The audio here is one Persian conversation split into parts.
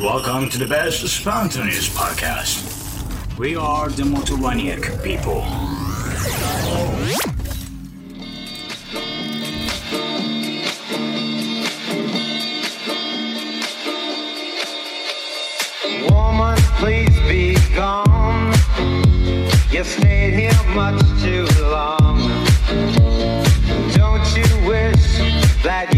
Welcome to the best spontaneous podcast. We are the Motowaniac people. Woman, please be gone. You stayed here much too long. Don't you wish that you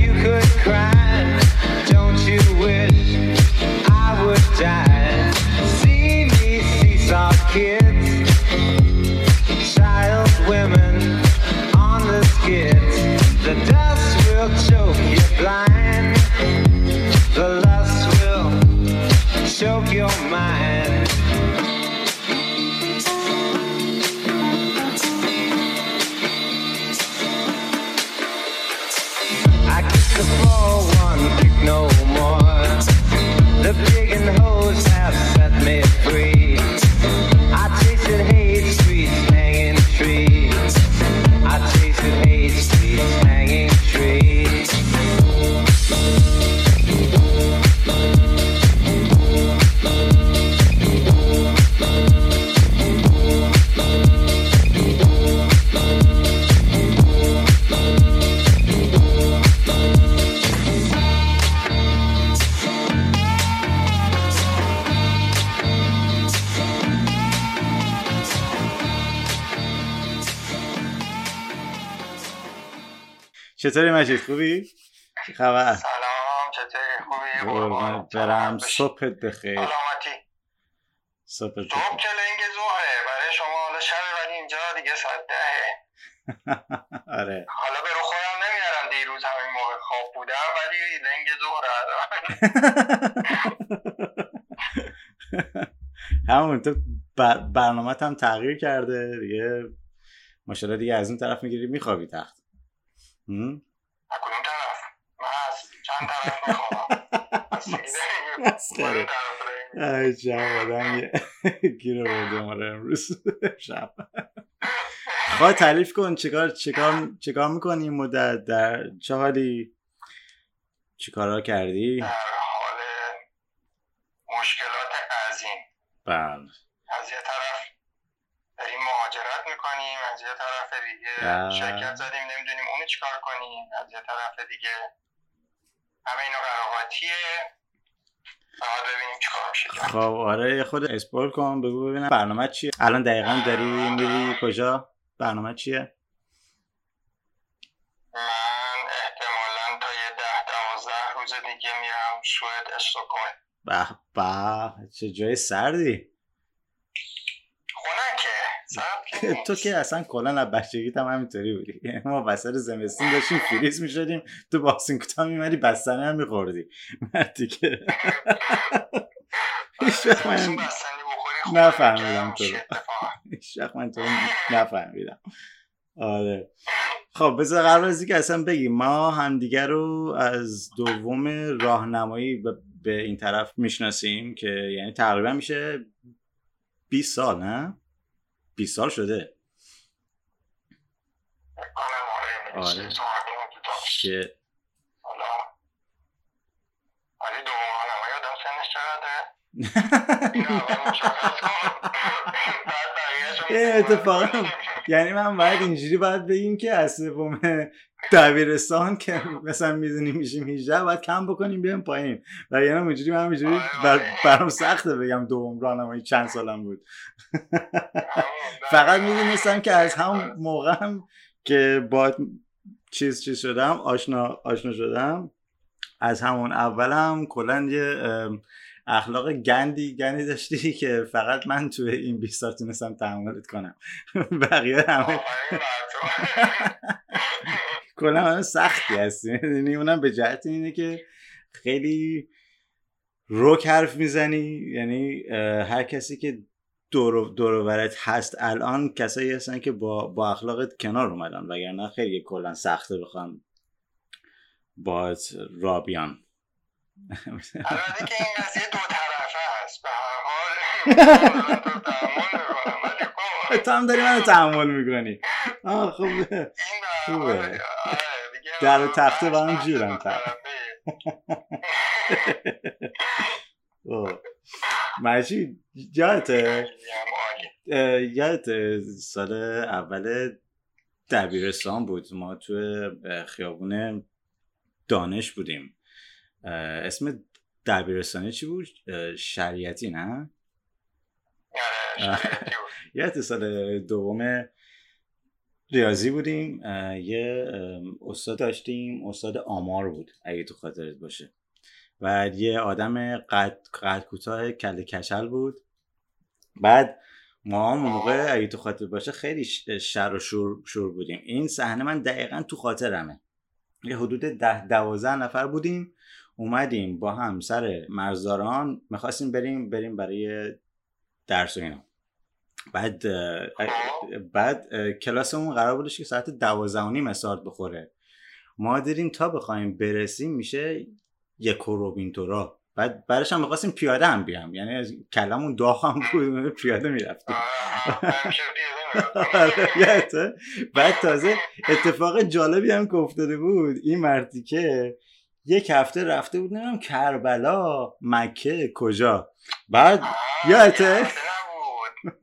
چطوری مجید؟ خوبی؟ خبر؟ سلام چطوری؟ خوبی؟ قربونت برم. صبحت بخیر. سلامتی صبح بخیر. که لنگ برای شما حالا شب ولی اینجا دیگه ساعت دهه. آره. حالا به رو خودم نمیارم دیروز همین موقع خواب بودم ولی لنگ ظهر همون تو بر... برنامه هم تغییر کرده. دیگه ماشاءالله دیگه از اون طرف می‌گیری میخوابی تخت. هم؟ کدوم طرف من از چند طرف می‌خوام مسخره. عجب آدم گیر آورده ما امروز شب خواهد تعریف کن چیکار چیکار چیکار می‌کنی این مدت در چه حالی چیکارا کردی در حال مشکلات عظیم بله از یه طرف می‌کنیم از یه طرف دیگه. شرکت زدیم نمی‌دونیم اونو چیکار کنیم از یه طرف دیگه همه اینا کرد. خب آره خود اسپول کن بگو ببینم برنامه چیه الان دقیقا داری میری کجا برنامه چیه من احتمالا تا یه ده دوازده روز دیگه میرم سوئد استکهلم به به چه جای سردی خنکه که. تو که اصلا کلا از بچگیت هم همینطوری بودی. یعنی ما وسط زمستون داشتیم فریز می‌شدیم تو باسینگتا میمدی بستنه هم میخوردی. مردی که هیچ وقت من زمستون بستنی بخوری نفهمیدم تو رو. من تو نفهمیدم. آره. خب بذار قبل از اینکه اصلا بگیم ما همدیگه رو از دوم راهنمایی به- به این طرف می‌شناسیم که یعنی تقریبا میشه 20 سال نه؟ 20 سال شده. آره آره. که دوم سنش چقدره. بقیه‌شو اه، اتفاقا یعنی من باید اینجوری باید بگیم که از سوم دبیرستان که مثلا می‌دونیم میشیم 18 باید کم بکنیم بیایم پایین و یعنی اینجوری من اینجوری آره، بر آره. برام سخته بگم دوم راهنمایی چند سالم بود فقط. می‌دونستم که از همون موقع هم که با چیز چیز شدم آشنا آشنا شدم از همون اولم کلا یه اخلاق گندی گندی داشتی که فقط من توی این 20 سال تونستم تحملت کنم. بقیه همه. کلا آدم سختی هستی. می‌دونی اونم به جهت اینه که خیلی روک حرف می‌زنی. یعنی هر کسی که دور دور و برت هست الان کسایی هستن که با با اخلاقت کنار اومدن وگرنه خیلی کلا سخته بخوان با را بیان البته که این قضیه دو طرفه هست به هر حال. تو تحمل خب، تو هم داری منو تحمل می‌کنی. آه خب هر حال، خوبه. آره، در تخته با هم بحث جورم. مجید یادته؟ یادت سال اول دبیرستان بود. ما تو خیابون دانش بودیم. اسم دبیرستانی چی بود؟ شریعتی نه؟ آره بود. یادت سال دوم ریاضی بودیم یه استاد داشتیم استاد آمار بود اگه تو خاطرت باشه و یه آدم قد, قد کوتاه کله کچل بود بعد ما هم موقع اگه تو خاطر باشه خیلی شر و شور, شور بودیم این صحنه من دقیقا تو خاطرمه یه حدود ده دوازده نفر بودیم اومدیم با هم سر مرزداران می‌خواستیم بریم بریم برای درس و اینا. بعد بعد کلاسمون قرار بودش که ساعت دوازده و نیم استارت بخوره. ما دیدیم تا بخوایم برسیم میشه یک و روبین تورا بعد بعدش هم می‌خواستیم پیاده هم بیام. یعنی از کلمون داغ هم بود پیاده می‌رفتیم. آره،؟ بعد تازه اتفاق جالبی هم که افتاده بود. این مردی که یک هفته رفته بود نمی‌دونم کربلا مکه کجا. بعد یادته؟ نبود.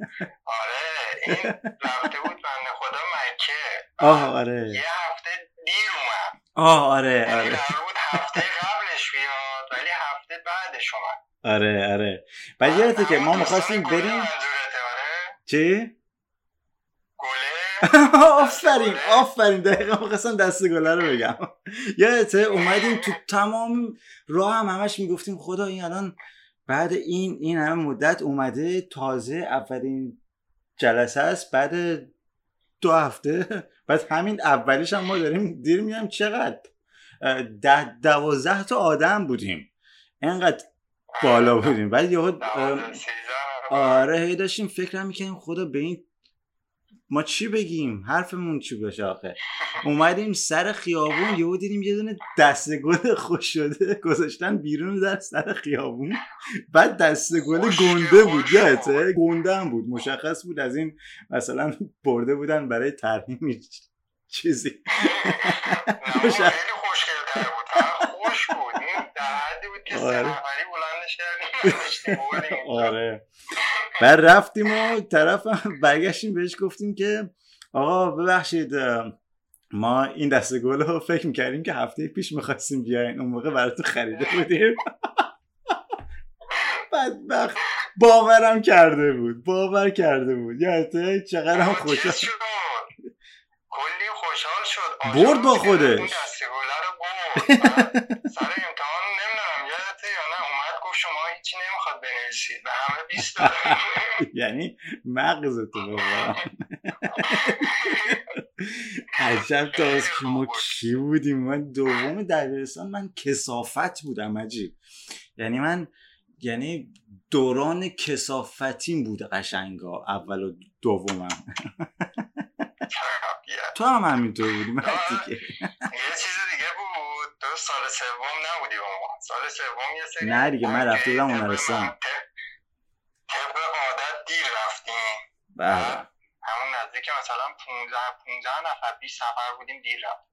آره این رفته بود بنده خدا مکه. آه آره. یه هفته دیر اومد. آه آره یعنی آره. بود هفته قبلش بیاد ولی هفته بعدش اومد. آره آره. بعد یادته که ما می‌خواستیم بریم؟ آره. چی؟ آفرین آفرین. دقیقا می‌خواستم دست گله رو بگم. یادته اومدیم تو تمام راه هم همش می‌گفتیم خدا این الان بعد این این همه مدت اومده تازه اولین جلسه است بعد دو هفته. بعد همین اولیش هم ما داریم دیر میام چقدر؟ ده دوازده تا آدم بودیم. انقدر بالا بودیم. بعد یهو. آره هی داشتیم فکر می‌کنیم خدا به این ما چی بگیم؟ حرفمون چی باشه آخه؟ اومدیم سر خیابون یهو دیدیم یه دونه دست گل خوش شده گذاشتن بیرون در سر خیابون. بعد دست گل خوش گنده بود یادته؟ گنده هم بود مشخص بود از این مثلا برده بودن برای ترمیم چیزی. خوش- بود. بود. این در حدی بود که آره. بلندش کردیم. آره. بعد رفتیم و طرف برگشتیم بهش گفتیم که آقا ببخشید ما این دست گل رو فکر می‌کردیم که هفته پیش می‌خواستیم بیاین. اون موقع براتون خریده بودیم. بدبخت. باورم کرده بود. باور کرده بود. یادته چقدر هم خوشحال شد. کلی خوشحال شد. برد با خودش. دسته سر امتحان نمی‌دونم یادته یا نه اومد گفت شما هیچی نمی‌خواد بنویسید به همه بیست یعنی مغزتو بابا عجب تا ما کی بودیم؟ من دوم دبیرستان من کسافت بودم عجیب. یعنی من یعنی دوران کسافتیم بود قشنگا اول و دومم. تو هم همینطور بودی من دیگه. یه چیز تو سال سوم نبودی با ما. سال سوم یه سری نه دیگه، من رفته بودم هنرستان. طبق عادت دیر رفتیم. بله. همون نزدیک مثلا 15 15 نفر 20 نفر بودیم دیر رفت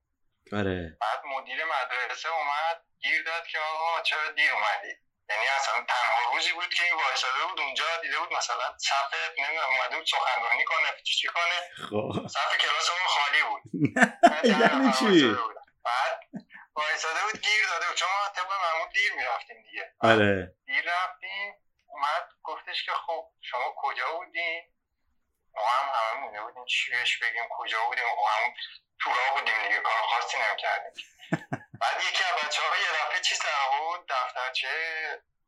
آره. بعد مدیر مدرسه اومد گیر داد که آقا چرا دیر اومدی یعنی اصلا تنها روزی بود که این وایساده بود اونجا دیده بود مثلا صف نمی‌دونم اومده بود سخنرانی کنه چی کنه. خب. صف کلاسمون خالی بود. یعنی چی. بعد وایساده بود گیر داده بود. چون ما طبق معمول دیر می‌رفتیم دیگه. آره. دیر رفتیم اومد گفتش که خب شما کجا بودین؟ ما هم همه مونده بودیم چی بهش بگیم کجا بودیم؟ ما هم تو راه بودیم دیگه کار خاصی نمی‌کردیم. بعد یکی از بچه ها یه دفعه چیز در آورد؟ دفترچه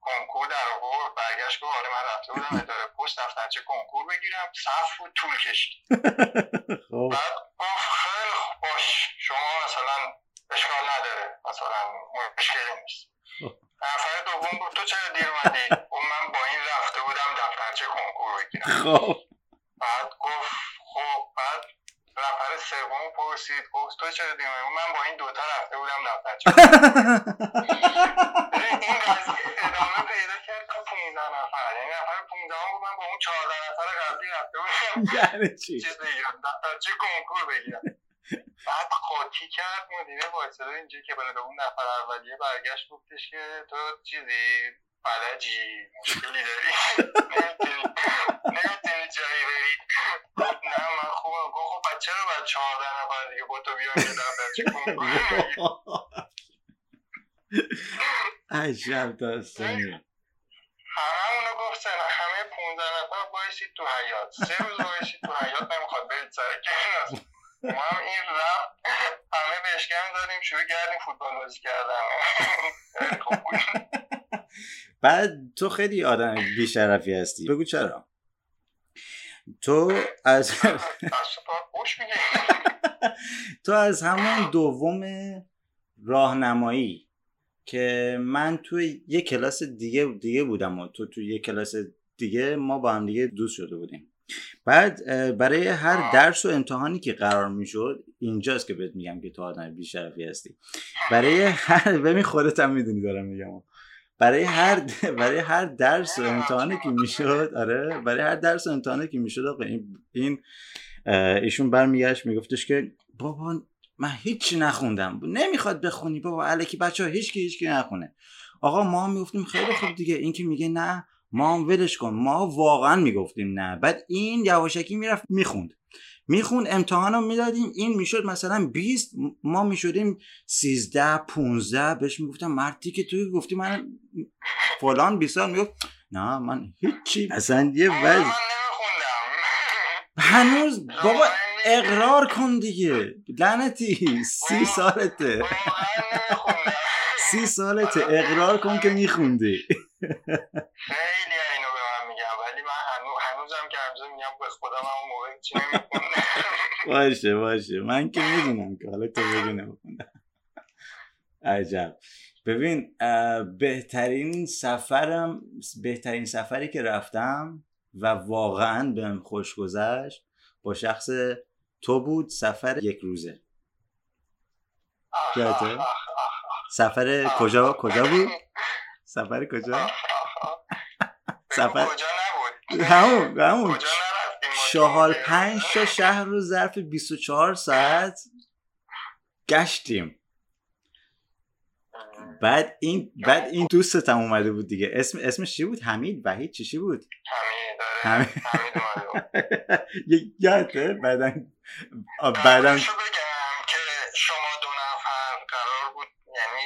کنکور در آورد. برگشت گفت آره من رفته بودم اداره پست دفترچه کنکور بگیرم. صف بود طول کشید. خب. بعد گفت خیلی باش شما مثلا اشکال نداره. مثلا مشکلی نیست. نفر دوم گفت تو چرا دیر اومدی؟ گفت من با این رفته بودم دفترچه کنکور بگیرم. خب. بعد گفت خب بعد نفر سوم پرسید گفت تو چرا دیر اومدی؟ من با این دوتا رفته بودم دفترچه ببین، این قضیه ادامه پیدا کرد تا 15 نفر. یعنی نفر 15 هم گفت من با اون 14 نفر قبلی رفته بودم. یعنی چی؟ چیز بگیرم دفترچه کنکور بگیرم. بعد قاطی کرد مدیره وایساده اینجا که برای اون نفر اولیه برگشت گفتش که تو چیزی؟ فلجی. مشکلی داری؟ نمی‌تونی جایی بری. گفت نه من خوبم. گفت خب بچه رو باید چهارده نفر دیگه با تو بیان یه دفتر عجب داستانی همه اونو گفتن. همه 15 نفر بایستید تو حیات سه روز بایستید تو حیات کلاس ما هم این رفت همه گرم زدیم شروع کردیم فوتبال بازی کردن. بعد تو خیلی آدم بیشرفی هستی. بگو چرا؟ تو از تو از همون دوم راهنمایی که من توی یه کلاس دیگه دیگه بودم و تو توی یه کلاس دیگه ما با هم دیگه دوست شده بودیم. بعد برای هر درس و امتحانی که قرار می‌شد اینجاست که بهت میگم که تو آدم بیشرفی هستی. برای هر ببین خودت هم می‌دونی دارم میگم. برای هر برای هر درس و امتحانی که می‌شد آره برای هر درس و امتحانی که می‌شد آقا این این ایشون برمیگشت میگفتش که بابا من هیچی نخوندم. نمی‌خواد بخونی بابا الکی بچه ها هیچ کی هیچ کی نخونه. آقا ما هم می‌گفتیم خیلی خوب دیگه. این که میگه نه ما هم ولش کن ما واقعا می‌گفتیم نه. بعد این یواشکی می‌رفت می‌خوند. می‌خوند امتحان رو می‌دادیم. این می‌شد مثلا 20 ما می‌شدیم 13 15 بهش می‌گفتم مردی که توی گفتی من فلان 20 سال می‌گفت نه من هیچی اصلا یه نمیخوندم. هنوز بابا اقرار کن دیگه. لعنتی سی سالته. سی سالته اقرار کن که میخوندی. خیلی اینو به من میگم ولی من هنوز هنوزم که هنوز میگم به خودم همون موقع چی باشه باشه. من که می‌دونم که حالا تو بگی نمیخوندم عجب. ببین بهترین سفرم بهترین سفری که رفتم و واقعا بهم خوش گذشت با شخص تو بود سفر یک روزه. یادته؟ سفر کجا؟ کجا بود؟ سفر کجا؟ سفر کجا نبود؟ همون همون؟ چهار پنج تا شهر رو ظرف 24 ساعت گشتیم. بعد این بعد این دوستتم اومده بود دیگه. اسم اسمش چی بود؟ حمید وحید چی چی بود؟ حمید بود. ی- یادته؟ بعدا قبلشو بگم که شما دو نفر قرار بود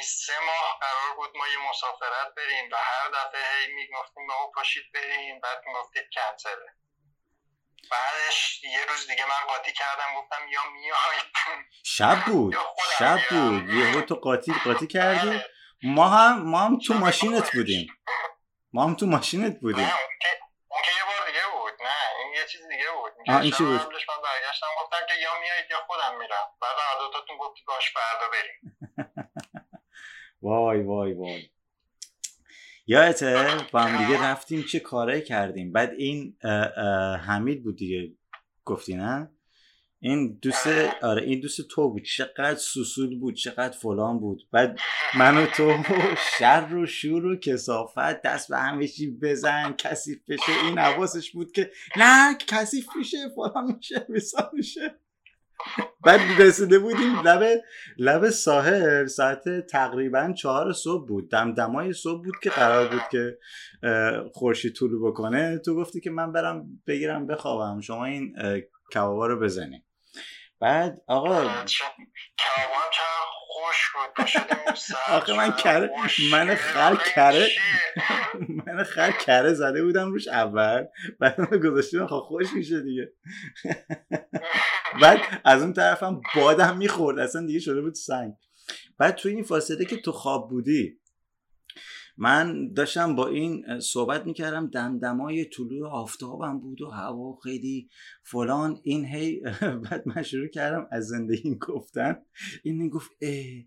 یعنی سه ماه قرار بود ما یه مسافرت بریم و هر دفعه هی می‌گفتیم بابا پاشید بریم بعد می‌گفتید کنسله. بعدش یه روز دیگه من قاطی کردم گفتم یا میاید شب بود شب. بود. یهو تو قاطی قاطی کردی. بله. ما هم ما هم تو ماشینت بودیم. ما هم تو ماشینت بودیم. نه اون که یه بار دیگه بود. نه این یه چیز دیگه بود. آه، این چی بود؟ من برگشتم گفتم که یا میایید یا خودم میرم. بعد هر دوتاتون گفتی باش فردا بریم. وای وای وای. یادته با هم دیگه رفتیم چه کارایی کردیم؟ بعد این اه، اه، حمید بود دیگه گفتی نه؟ این دوست آره این دوست تو بود. چقدر سوسول بود چقدر فلان بود. بعد من و تو شر و شور و کسافت دست به همه چی بزن کثیف بشه. این حواسش بود که نه کثیف میشه فلان میشه بسان میشه. بعد رسیده بودیم لب لب ساحل ساعت تقریبا چهار صبح بود. دمدمای صبح بود که قرار بود که اه، خورشید طلوع بکنه. تو گفتی که من برم بگیرم بخوابم. شما این کبابا رو بزنی. بعد آقا خوش آخه من کره- من. خر آخه کره-؟ من خر کره زده بودم روش اول. بعد من گذاشتیم. خب خوش میشه دیگه. بعد از اون طرفم بادم می‌خورد اصلا دیگه شده بود سنگ. بعد توی این فاصله که تو خواب بودی من داشتم با این صحبت می‌کردم دمدمای طلوع آفتابم بود و هوا خیلی فلان این هی بعد من شروع کردم از زندگی گفتن. این می‌گفت اه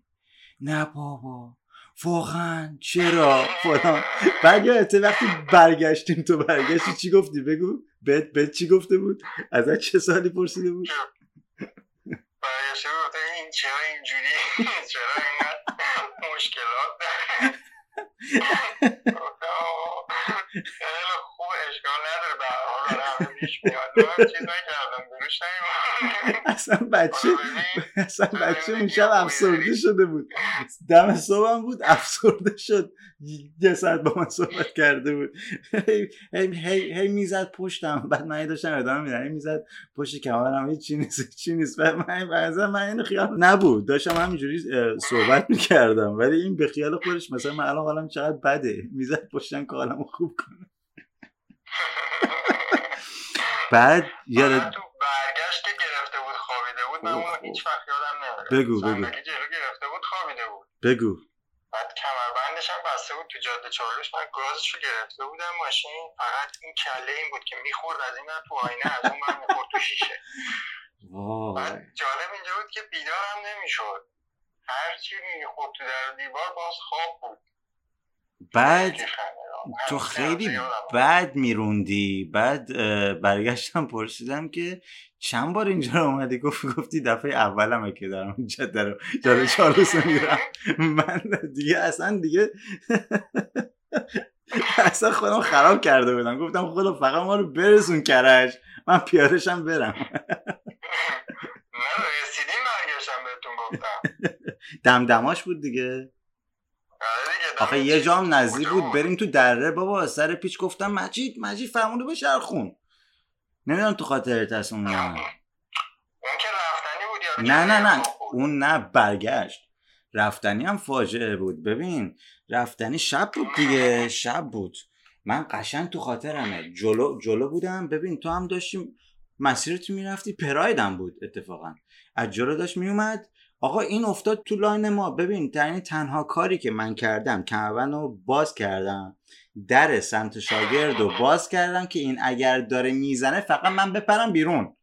نه بابا واقعا چرا؟ فلان. بعد یادته وقتی برگشتیم تو برگشتی چی گفتی؟ بگو. بهت چی گفته بود؟ ازت چه سالی پرسیده بود؟ برگشته گفته این چرا اینجوری؟ چرا اینقدر مشکلات؟ داره خیلی خوب اشکال نداره به هر حال همه پیش میاد. چیز نکردم. اصلا بچه ببین، اصلا تو بچه اون شب افسرده. شده بود. دم صبحم بود افسرده شد. یه ساعت با من صحبت کرده بود. هی می‌زد پشتم. بعد من داشتم ادامه میدم هی می‌زد پشت کمرم. هیچ چی نیست چی نیست. بعد من بعضا من این خیال نبود. داشتم همینجوری صحبت می‌کردم. ولی این به خیال خودش مثلا من الان حالم چقدر بده. می‌زد پشتم که حالمو خوب کنه. بعد یاد تو برگشت گرفته بود خوابیده بود من اونو هیچ وقت یادم نمیره بگو، بگو. جلو گرفته بود خوابیده بود. بگو. بعد کمربندش هم بسته بود تو جاده چالوس من گازشو گرفته بودم ماشین فقط این کله این بود که می‌خورد از این تو آینه از اون بر می‌خورد تو شیشه. بعد جالب اینجا بود که بیدار هم نمی‌شد. هر چی می‌خورد تو در دیوار باز خواب بود. بعد. تو خیلی. بد میروندی. بعد برگشتم پرسیدم که چند بار اینجا رو اومدی؟ گفت گفتی دفعه اولمه که دارم این جاده رو جاده چالوس رو میرم. من دیگه اصلا دیگه اصلا خودم خراب کرده بودم. گفتم خدا فقط ما رو برسون کرج. من پیادشم برم. نه رسیدیم برگشتم بهتون گفتم. دمدماش بود دیگه، آخه یه جام نزدیک بود بریم تو دره. بابا سر پیچ گفتم مجید مجید فرمونو بشرخون نمی‌دونم تو خاطرت هست اون نه. اون که رفتنی بود یارو نه نه نه. اون نه برگشت. رفتنی هم فاجعه بود. ببین رفتنی شب بود دیگه. شب بود. من قشنگ تو خاطرمه. جلو جلو بودم. ببین تو هم داشتیم مسیر تو می‌رفتی پرایدم بود اتفاقا. از جلو داشت میومد آقا این افتاد تو لاین ما. ببین یعنی تنها کاری که من کردم کمربند رو باز کردم. در سمت شاگرد رو باز کردم که این اگر داره می‌زنه فقط من بپرم بیرون.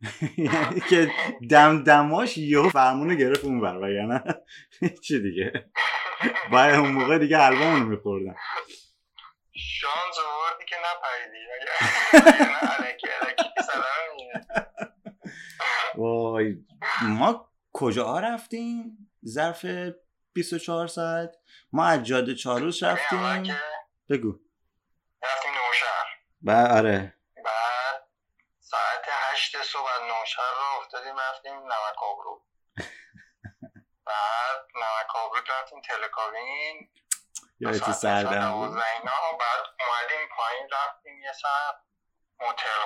یعنی که دم دماش یهو فرمونو گرفت اون بر وگرنه چی دیگه؟ باید اون موقع دیگه حلوامونو میخوردم. شانس آوردی که نپریدی. نه می‌گه. وای ما کجا رفتیم ظرف 24 ساعت؟ ما از جاده چالوس اول رفتیم. بگو. رفتیم نوشهر بعد آره. بعد ساعت هشت صبح از نوشهر رو افتادیم رفتیم نمک آبرو. بعد نمک آبرو رفتیم تلکابین یادت ساعت سردم بعد اومدیم پایین رفتیم یه ساعت موتل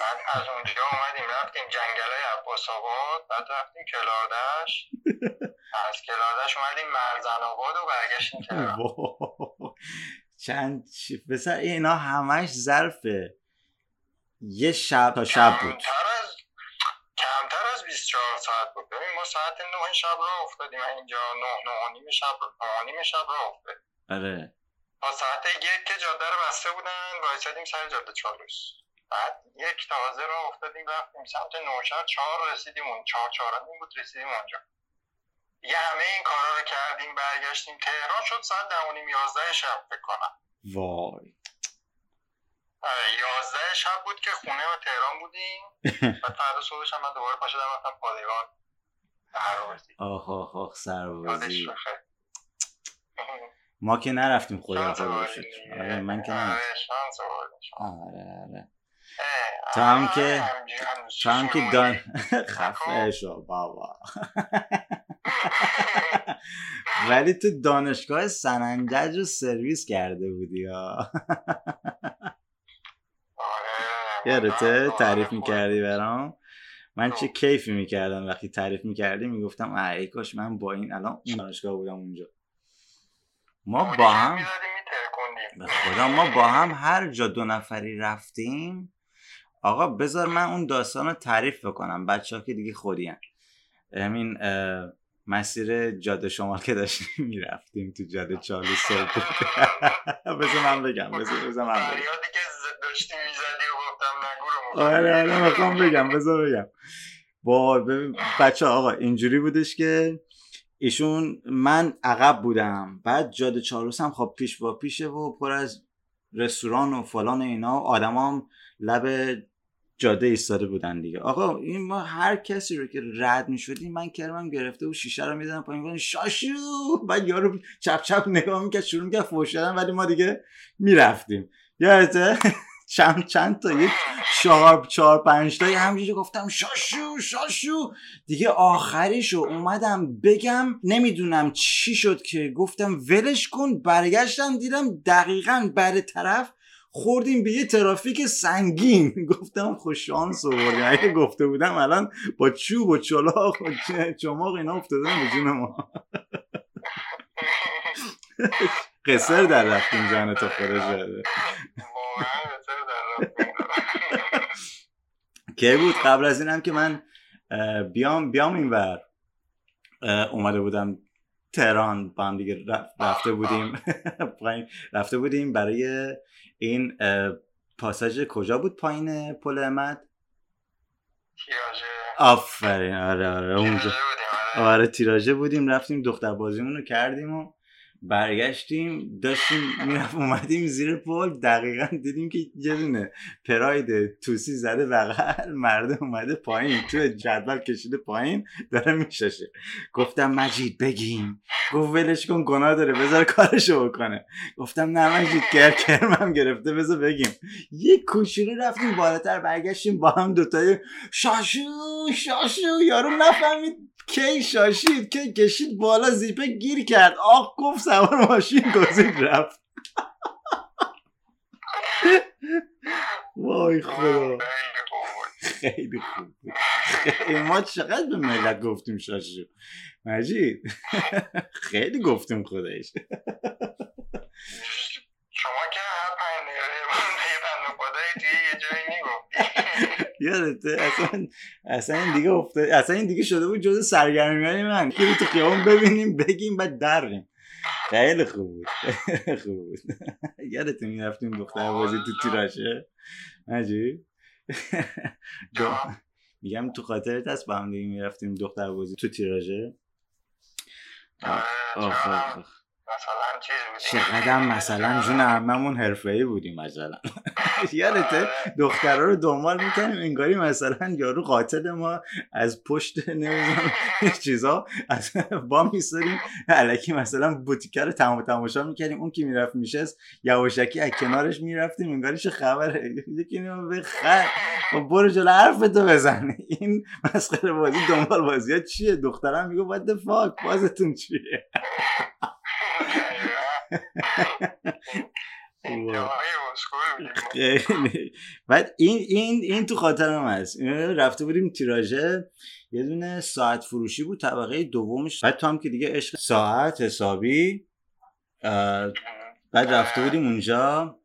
بعد از اونجا اومدیم رفتیم جنگل های عباس آباد بعد رفتیم کلاردش از کلاردش اومدیم مرزن آباد و برگشتیم وای. چند پسر اینا همش ظرف یه شب تا شب بود. کمتر از کمتر از 24 ساعت بود. ببین ما ساعت 9 شب راه افتادیم اینجا 9 9 و نیم شب 9 و نیم شب راه افتادیم. آره. تا ساعت یک که جاده رو بسته بودن وایسادیم سر جاده چالوس. بعد یک تازه راه افتادیم رفتیم سمت نوشهر. چهار رسیدیم اون چهار چهار و بود رسیدیم اونجا. یه همه این کارا رو کردیم برگشتیم. تهران شد ساعت ده و نیم یازده شب فکر کنم. وای. آره، یازده شب بود که خونه و تهران بودیم. بعد فردا صبحش هم من دوباره پا شدم رفتم پادگان. هرازی آخ آخ آخ سربازی ما که نرفتیم خدا خدا دیگه. آره من که آره، شانس. آره آره. اه، تو هم که- تو هم که دان موندی. خفه شو بابا. ولی تو دانشگاه سننجج رو سرویس کرده بودی ها آره یادته تعریف می‌کردی برام؟ من چه خب. کیفی می‌کردم وقتی تعریف می‌کردی؟ می‌گفتم ای کاش من با این الان اون دانشگاه بودم اونجا. ما بودی با هم. به خدا ما با هم هر جا دو نفری رفتیم آقا بذار من اون داستان رو تعریف بکنم بچه ها که دیگه خودی همین مسیر جاده شمال که داشتیم می‌رفتیم تو جاده چالو صبح. بذار من بگم بذار بذار من بگم. داشتی می‌زدی و گفتم آره آره می‌خوام بگم بذار بگم. با بچه آقا اینجوری بودش که ایشون من عقب بودم. بعد جاده چالوس هم خب پیش با پیشه و پر از رستوران و فلان اینا و آدم هم لب جاده ایستاده بودن دیگه. آقا این ما هر کسی رو که رد می شدیم من کرمم گرفته و شیشه رو می‌دادم پایین گفتم شاشو! بعد یارو چپ چپ نگاه می‌کرد شروع می‌کرد فوش دادن ولی ما دیگه می‌رفتیم. یادته چند چند تا؟ یک چهار چهار پنج تایی همینجوری گفتم شاشو شاشو! دیگه آخریشو اومدم بگم نمی‌دونم چی شد که گفتم ولش کن برگشتم دیدم دقیقا بر طرف خوردیم به یه ترافیک سنگین. گفتم خوش شانس آوردیم اگه گفته بودم الان با چوب و چلاق و چماق اینا افتادن به جون ما. قصر در رفتیم جان در رفت کی بود؟ قبل از اینم که من بیام بیام اینور. اومده بودم تهران با هم دیگه رف- رفته بودیم. پایین رفته بودیم برای این پاساژ کجا بود پایین پل تیراژه. آفرین. آره آره اونجا. آره. آره تیراژه بودیم رفتیم دختر بازیمون رو کردیم و برگشتیم داشتیم می‌رفت اومدیم زیر پل دقیقا دیدیم که یه دونه پراید توسی زده بغل مرده اومده پایین تو جدول کشیده پایین داره میششه گفتم مجید بگیم. گفت ولش کن گناه داره بذار کارشو بکنه. گفتم نه مجید گر کرمم گرفته بذار بگیم. یه کوچولو رفتیم بالاتر برگشتیم با هم دوتای شاشو شاشو یارو نفهمید کی شاشید کی کشید بالا زیپه گیر کرد. آخ گفت سوار ماشین گذید رفت. وای خدا. خیلی خوب خیلی ما چقدر به ملت گفتیم شاشو مجید. خیلی گفتیم خودش شما که هر پنج دقیقه یه بند خدایی توی یه جایی می‌گفتی یادته؟ اصلا اصلا این دیگه افتاد اصلا این دیگه شده بود جز سرگرمی من. که تو خیابون ببینیم بگیم بعد دریم. خیلی خوب بود. خوب بود. یادت می‌رفتیم دختر بازی تو تیراشه؟ دو- میگم تو خاطرت هست با هم دیگه می‌رفتیم دختر بازی تو تیراژه. آخ آخ. مثلا چیز بودیم چقدر مثلا جون هممون حرفه ای بودیم مثلا. یادته دخترها رو دنبال می‌کنیم انگاری مثلا یارو قاتل ما از پشت نمی‌دونم چیزا از با میستاریم علکی مثلا بوتیکه رو تمام تماشا می‌کردیم. اون که می‌رفت میشست؟ یواشکی از کنارش می‌رفتیم. انگاری چه خبره؟ یکی اینو بخر. و برو جلو حرف تو بزن. این مسخره بازی دنبال بازی چیه؟ دخترم میگه what the fuck بازتون چیه جاهای اسکول بودیم خیلی بعد این این این تو خاطرم هست. رفته بودیم تیراژه یه دونه ساعت فروشی بود طبقه دومش. بعد تو هم که دیگه عشق ساعت حسابی بعد رفته بودیم اونجا.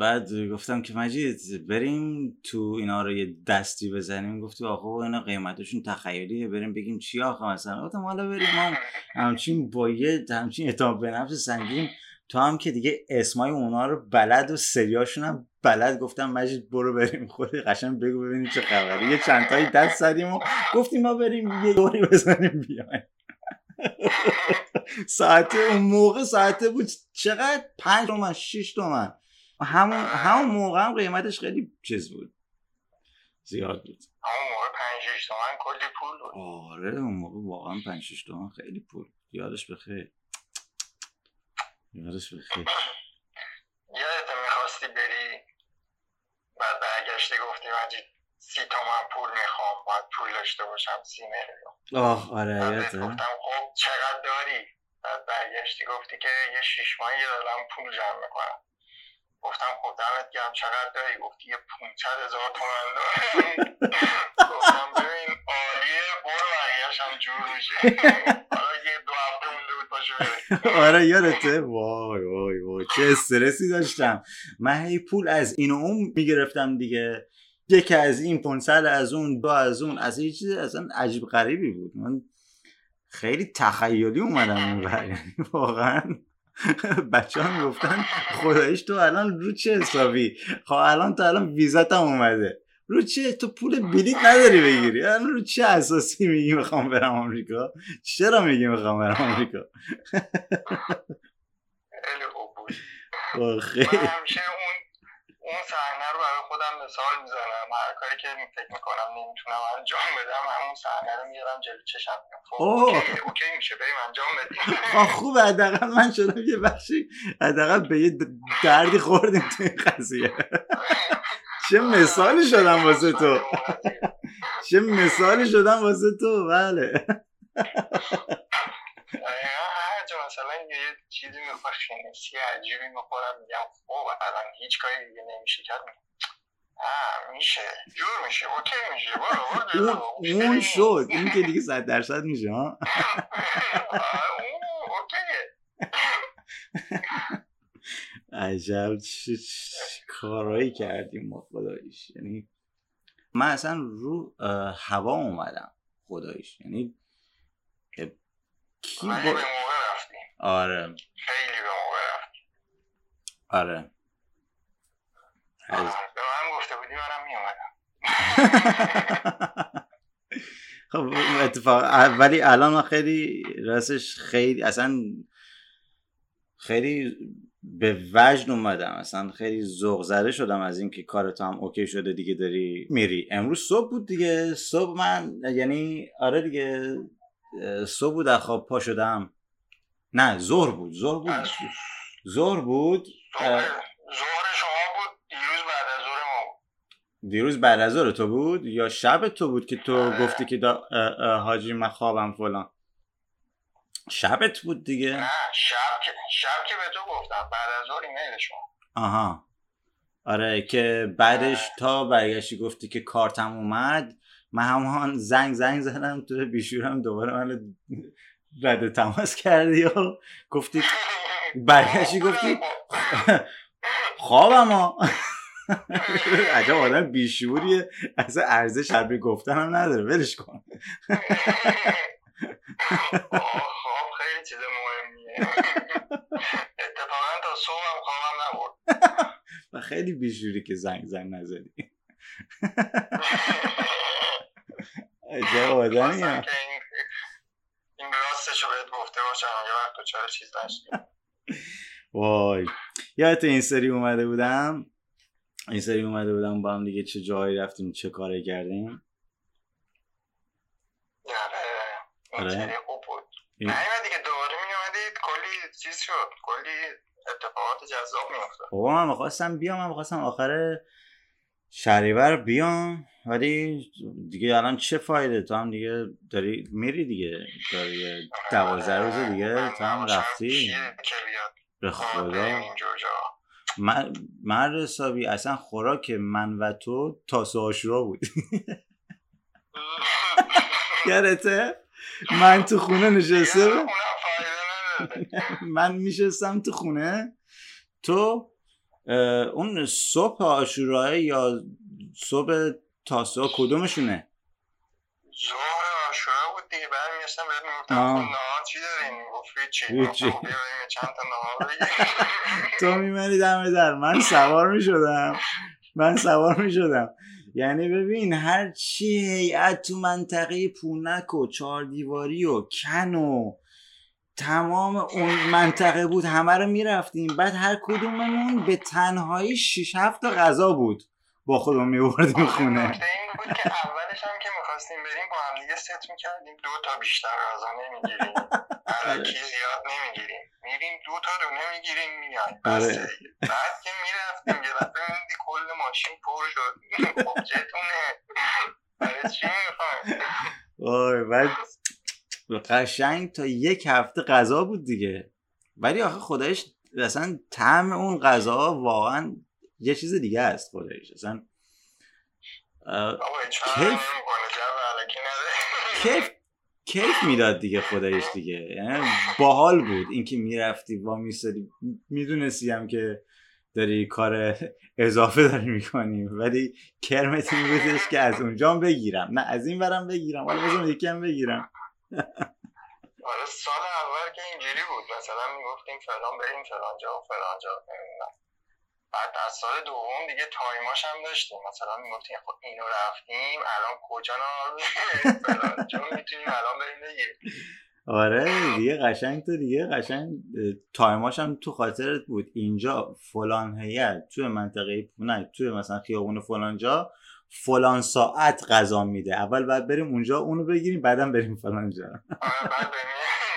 بعد گفتم که مجید بریم تو اینا رو یه دستی بزنیم. گفتی آقا اینا قیمتشون تخیلیه بریم بگیم چی آخه مثلا؟ گفتم حالا بریم ما همچین با یه همچین اعتماد به نفس سنگین. تو هم که دیگه اسمای اونا رو بلد و سریاشون هم بلد. گفتم مجید برو بریم خود قشنگ بگو ببینیم چه خبره. یه چند تایی دست زدیم و گفتیم ما بریم یه دوری بزنیم بیایم. ساعته اون موقع ساعته بود چقدر؟ پنج تومن شیش تومن. همون همون موقع هم قیمتش خیلی چیز بود. زیاد بود. همون موقع پنج شیش تومن کلی پول بود. آره اون موقع واقعا پنج شیش تومن خیلی پول یادش بخیر یادش بخیر یادت می‌خواستی بری؟ بعد برگشتی گفتی مجید سی تومن پول می‌خوام باید پول داشته باشم سی میلیون. آه آره بعد یادته گفتم خب چقدر داری؟ بعد برگشتی گفتی که یه شیش ماهی دارم پول جمع می‌کنم. گرم چقدر داری گفتی یه 500 هزار تومن دارم گفتم ببین عالیه برو هم جور میشه. حالا یه دو هفته مونده بود پاشو آره یادته؟ وای وای وای. چه استرسی داشتم. من هی پول از این و اون می‌گرفتم دیگه. یکی از این 500 از اون دو از اون. از یه چیز اصلا عجیب غریبی بود. من خیلی تخیلی اومدم. یعنی واقعا. بچه ها می‌گفتن خدایش تو الان رو چه حسابی؟ خب الان تو الان ویزات هم اومده. رو چه؟ تو پول بلیت نداری بگیری. الان رو چه اساسی میگی می‌خوام برم آمریکا؟ چرا میگی می‌خوام برم آمریکا؟ خیلی خوب بود. من خیلی همیشه اون اون صحنه رو خودم مثال می‌زنم. هر کاری که فکر می‌کنم نمی‌تونم انجام بدم همون صحنه رو میارم جلو چشم. خب. اوکی اوکی میشه بریم انجام بدیم. آه خوبه حداقل من شدم یه بخشی حداقل به یه دردی خوردیم تو این قضیه. چه مثالی شدم واسه تو. چه مثالی شدم واسه تو. بله. هر مثلا یه چیزی می‌خواه خینسی عجیبی می‌خورم میگم خب الان هیچ کاری دیگه نمیشه کرد. میشه جور میشه اوکی میشه برو. اون. اون شد این که دیگه صد درصد میشه ها عجب چه کارایی کردیم ما خداییش یعنی من اصلا رو هوا اومدم خداییش یعنی کی با... آره خیلی به موقع رفتیم آره از- آه، به من گفته بودی منم میومدم خب اتفاق ولی الان خیلی راستش خیلی اصلا خیلی به وجد اومدم. اصلا خیلی ذوق زده شدم از اینکه کارت هم اوکی شده دیگه داری میری. امروز صبح بود دیگه. صبح من یعنی آره دیگه صبح بود از خواب پا شدم. نه ظهر بود ظهر بود. ظهر بود. ظهر اه، ظهر شما بود دیروز بعد از ظهر ما بود دیروز بعد از ظهر تو بود؟ یا شب تو بود که تو. گفتی که دا حاجی من خوابم فلان. شبت بود دیگه. نه شب که شب که به تو گفتم. بعد از ظهر ایمیل شما آها. آره که بعدش تا برگشتی گفتی که کارتم اومد من همان زنگ زنگ زدم تو بیشورم دوباره من رد تماس کردی و گفتی برگشتی گفتی خوابم ها. عجب آدم بیشوریه. اصلا ارزش حرفی گفتن هم نداره. ولش کن. خواب خیلی چیز مهمیه. اتفاقا تا صبحم خوابم نبود و خیلی بیشوری که زنگ زنگ نزدی. عجب آدمی این این راستشو بهت گفته باشم. یه وقت چرا چیز نشد وای. یادت این سری اومده بودم؟ این سری اومده بودم با هم دیگه چه جایی رفتیم چه کاری کردیم؟ آره. این آره. خوب بود. این- نه دیگه دوباره می اومدید کلی چیز شد. کلی اتفاقات جذاب می افتاد. بابا من می‌خواستم بیام من می‌خواستم آخر شهریور بیام ولی دیگه الان چه فایده؟ تو هم دیگه داری میری دیگه. داری یه دوازده روز دیگه تو هم رفتی. به خدا. مرد حسابی اصلا خوراک من و تو تاسه آشورا بود. یادته؟ من تو خونه نشسته من میشستم تو خونه. تو اون صبح آشوراه یا صبح تاسا کدومشونه؟ ظهر آشورا دیگه برمیگشتم بهت می‌گفتم نهار چی دارین گفت هیچی چند تا نهار تو میمنی دم در من سوار می‌شدم من سوار می‌شدم یعنی ببین هر چی هیئت تو منطقه پونک و چهار دیواری و کن و تمام اون منطقه بود همه رو می‌رفتیم بعد هر کدوممون به تنهایی شیش هفت تا غذا بود با خودمون میبردیم خونه. نکته این بود که اولش هم که می‌خواستیم بریم با هم دیگه ست می‌کردیم. دو تا بیشتر غذا نمی‌گیریم. علکی زیاد نمی‌گیریم. میریم دو تا دونه می‌گیریم میایم آره. بعد که می‌رفتیم یه دفعه میدی کل ماشین پر شد. خب چتونه برای چی وای بعد قشنگ تا یک هفته غذا بود دیگه. ولی آخه خودش اصلا طعم اون غذا واقعا یه چیز دیگه است خودش اصلا کیف. کیف کیف می‌داد دیگه خودش دیگه. یعنی باحال بود اینکه می‌رفتی با میستادی می‌دونستی هم که داری کار اضافه داری می‌کنی ولی کرمت این بودش که از اونجا بگیرم. نه از این برم بگیرم. حالا بازم یکی هم بگیرم. آره سال اول که اینجوری بود. مثلا می‌گفتیم فلان بریم فلان جا و فلان جا. بعد از سال دوم دیگه تایماش هم داشتیم. مثلا می‌گفتیم خب اینو رفتیم الان کجا جا می‌تونیم الان بریم بگیریم آره دیگه قشنگ تو دیگه قشنگ تایماش هم تو خاطرت بود. اینجا فلان هیئت توی منطقه نه توی مثلا خیابون فلان جا فلان ساعت غذا میده. اول باید بریم اونجا اونو بگیریم بعدم بریم فلان جا. آره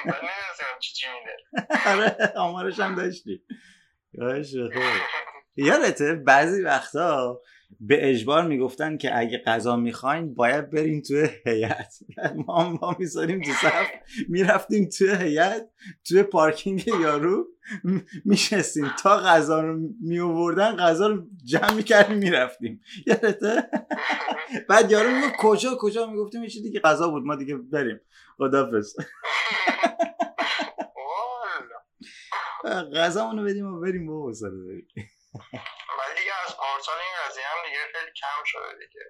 بعد نمی‌دونستم چی چی میده. آره آمارش هم داشتی یادش بخیر. یادته بعضی وقتا به اجبار می‌گفتن که اگه غذا می‌خواین باید برین توی هیئت. ما ما می‌ذاریم تو صف. می‌رفتیم توی هیئت توی پارکینگ یارو میشستیم. تا غذا رو میووردن غذا رو جمع می‌کردیم می‌رفتیم. یادته؟ بعد یارو می‌گفت کجا کجا؟ می‌گفتیم یه دیگه غذا بود ما دیگه بریم. خدافظ. والا. غذامونو بدیم و بریم سر بریم ولی دیگه از پارسال این قضیه هم دیگه خیلی کم شده دیگه.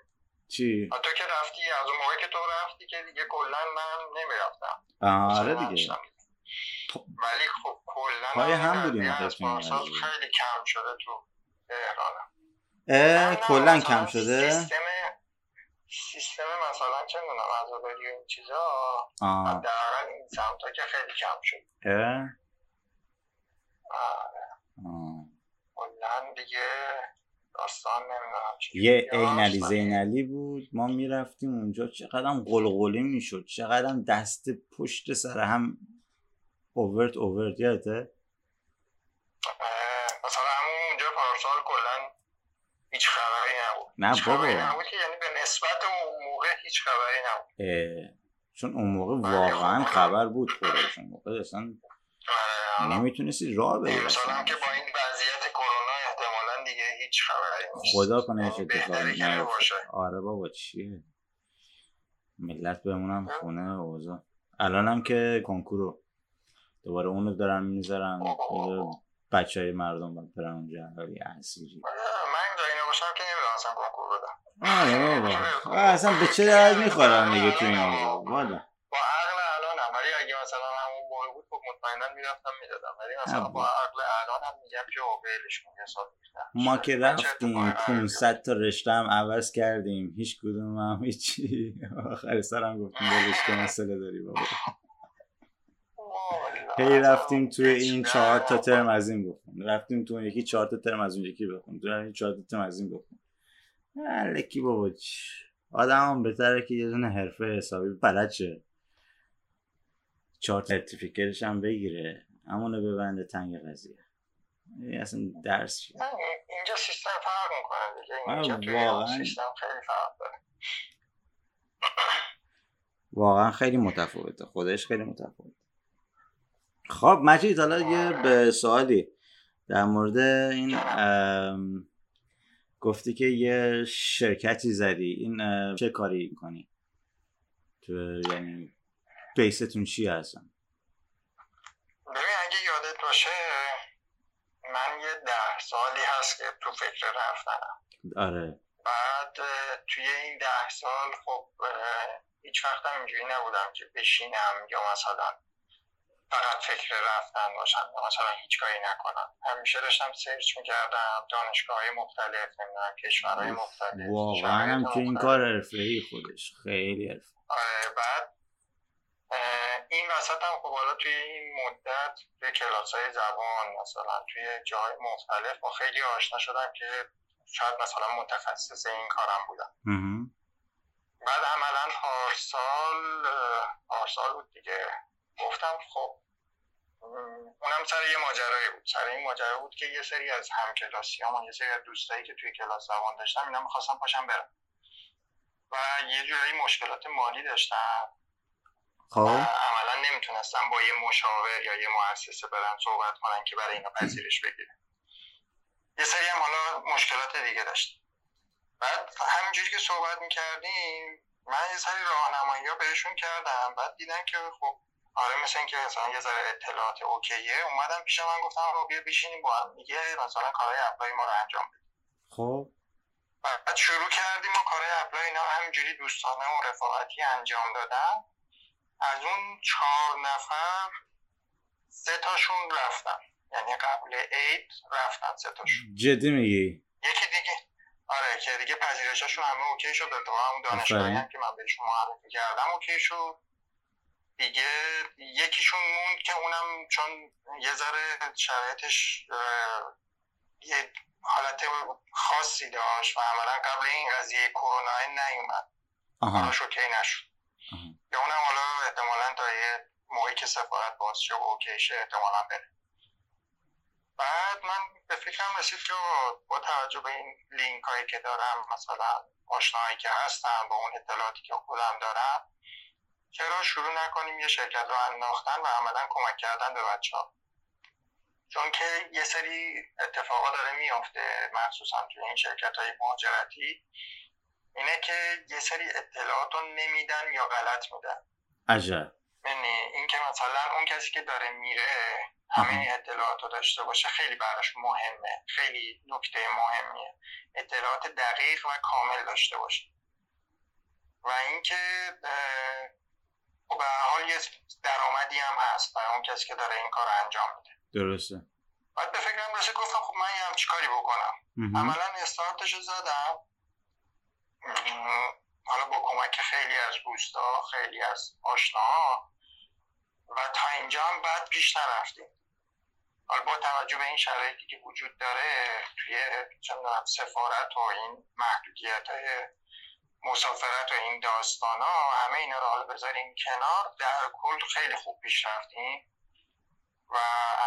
چی؟ تو که رفتی از اون موقع که تو رفتی که دیگه کلا من نمی‌رفتم. آره دیگه. ولی خب کلا پای هم بودیم از پارسال. خیلی کم شده تو تهران اه نه، کلا کم شده؟ سیستم سیستم مثلا چه می‌دونم عزاداری و این چیزا آه. حداقل این سمتا که خیلی کم شد. اه. آره. کلا دیگه داستان نمی‌دونم یه. عین علی زینالی بود ما می‌رفتیم اونجا چقدر قلقلی می‌شد چقدر دست پشت سر هم اوورت اوورت یادته مثلا همون اونجا پارسال کلا هیچ خبری نبود نه هیچ بابا. خبری نبود که یعنی به نسبت اون موقع هیچ خبری نبود چون اون موقع بله، واقعا خب. خبر بود خودش اون موقع اصلا آره، نمی‌تونستی راه بری. هم که با این وضعیت هیچ خبری نیست. خدا کنه هیچ اتفاقی نیفته. آره بابا چیه؟ ملت بمونن خونه اوضاع. الان هم که کنکورو دوباره اونو دارن می‌ذارن بچه های مردم باید برن اونجا ولی اسیری. آره، من جایی نباشم که نمی‌دونم اصلا کنکور بدم. آره بابا. آه، اصلا به چه درد می‌خورن دیگه تو این اوضاع؟ والا با عقل الانم ولی اگه مثلا همون موقع بود خب مطمئنا می‌رفتم می‌دادم. ولی مثلا با عقل الانم میگم که ولش کن یه ما که رفتیم اتفاقی قرار 500 تا رشته هم عوض کردیم. هیچ کدوم هم هیچی. آخر سرم گفتیم ولش کن مسئله داری بابا. هی رفتیم توی این چهار تا. ترم از این بخون. رفتیم تو یکی چهار تا ترم از اون یکی بخون. تو این چهار تا ترم از این بخون. الکی بابا چی؟ آدم هم بهتره که یه دونه حرفه حسابی بلد شه. چهار تا. سرتیفیکتش هم بگیره. همونو ببنده تنگ قضیه. این اصلا درس چیه؟ نه، اینجا سیستم فرق می‌کنه دیگه. اینجا توی واقعاً. سیستم خیلی فرق داره. واقعا خیلی متفاوته. خودش خیلی متفاوته. خب مجید حالا یه به سوالی. در مورد این ام، گفتی که یه شرکتی زدی. این چه کاری کنی تو یعنی بیستون چی هستن ببین اگه یادت باشه من یه ده سالی هست که تو فکر رفتنم. آره. بعد توی این ده سال خب هیچ وقت هم اینجوری نبودم که بشینم یا مثلا فقط فکر رفتن باشم یا مثلا هیچ کاری نکنم. همیشه داشتم سرچ می‌کردم دانشگاه های مختلف نمی‌دونم کشورهای مختلف واقعا هم که این. کار حرفه‌ای خودش. خیلی حرفه آره بعد این وسط هم خب حالا توی این مدت توی کلاس های زبان مثلا توی جای مختلف با خیلی آشنا شدم که شاید مثلا متخصص این کارم بودم. بعد عملا پارسال پارسال بود دیگه. گفتم خب اونم سر یه ماجرایی بود. سر این ماجرا بود که یه سری از همکلاسیام یه سری از دوستایی که توی کلاس زبان داشتم اینا می‌خواستم پاشم برم و یه جورایی مشکلات مالی داشتم خب؟ عملا نمی‌تونستم با یه مشاور یا یه مؤسسه برن صحبت کنن که برای اینا پذیرش بگیره یه سری هم حالا مشکلات دیگه داشت بعد همینجوری که صحبت می‌کردیم من یه سری راهنمایی ها بهشون کردم. بعد دیدن که خب آره مثل اینکه مثلا یه ذره اطلاعات okay ه. اومدم پیش من گفتم آقا بیا بشینیم با هم دیگه مثلا کارهای apply ما رو انجام بدیم. خب؟ بعد شروع کردیم و کارهای apply اینا. همینجوری دوستانه و رفاقتی انجام دادم از اون چهار نفر سه تاشون رفتن. یعنی قبل عید رفتن سه تاشون. جدی میگی؟ یکی دیگه. آره که دیگه پذیرششون همه okay شد اتفاقا اون دانشگاهی که من بهشون معرفی کردم okay شد دیگه یکیشون موند که اونم چون یه ذره شرایطش یه حالت خاصی داشت و عملا قبل این قضیه کرونا نیومد. آها. okay نشد. آها. یا اونم حالا احتمالا تا یه موقعی که سفارت باز شه و اوکی شه احتمالا بره بعد من به فکرم رسید که با توجه به این لینک هایی که دارم مثلا آشناهایی که هستن با اون اطلاعاتی که خودم دارم چرا شروع نکنیم یه شرکت رو انداختن و عملا کمک کردن به بچه ها چون که یه سری اتفاقا داره میافته مخصوصا توی این شرکت های مهاجرتی. اینه که یه سری اطلاعات رو نمیدن یا غلط میدن. عجب. یعنی اینکه مثلا اون کسی که داره میره همه. این اطلاعات رو داشته باشه خیلی براش مهمه. خیلی نکته مهمیه. اطلاعات دقیق و کامل داشته باشه. و اینکه خب به حال یه درآمدی هم هست برای اون کسی که داره این کار انجام میده. درسته. بعد به فکرم رسید گفتم خب من یه همچی کاری بکنم. عملا استارتش رو زدم. حالا با کمک خیلی از دوستا خیلی از آشناها و تا اینجا هم بعد پیش نرفتیم حالا با توجه به این شرایطی که وجود داره توی سفارت و این محدودیت های مسافرت و این داستان ها همه اینا رو حالا بذاریم کنار. در کل خیلی خوب پیش رفتیم. و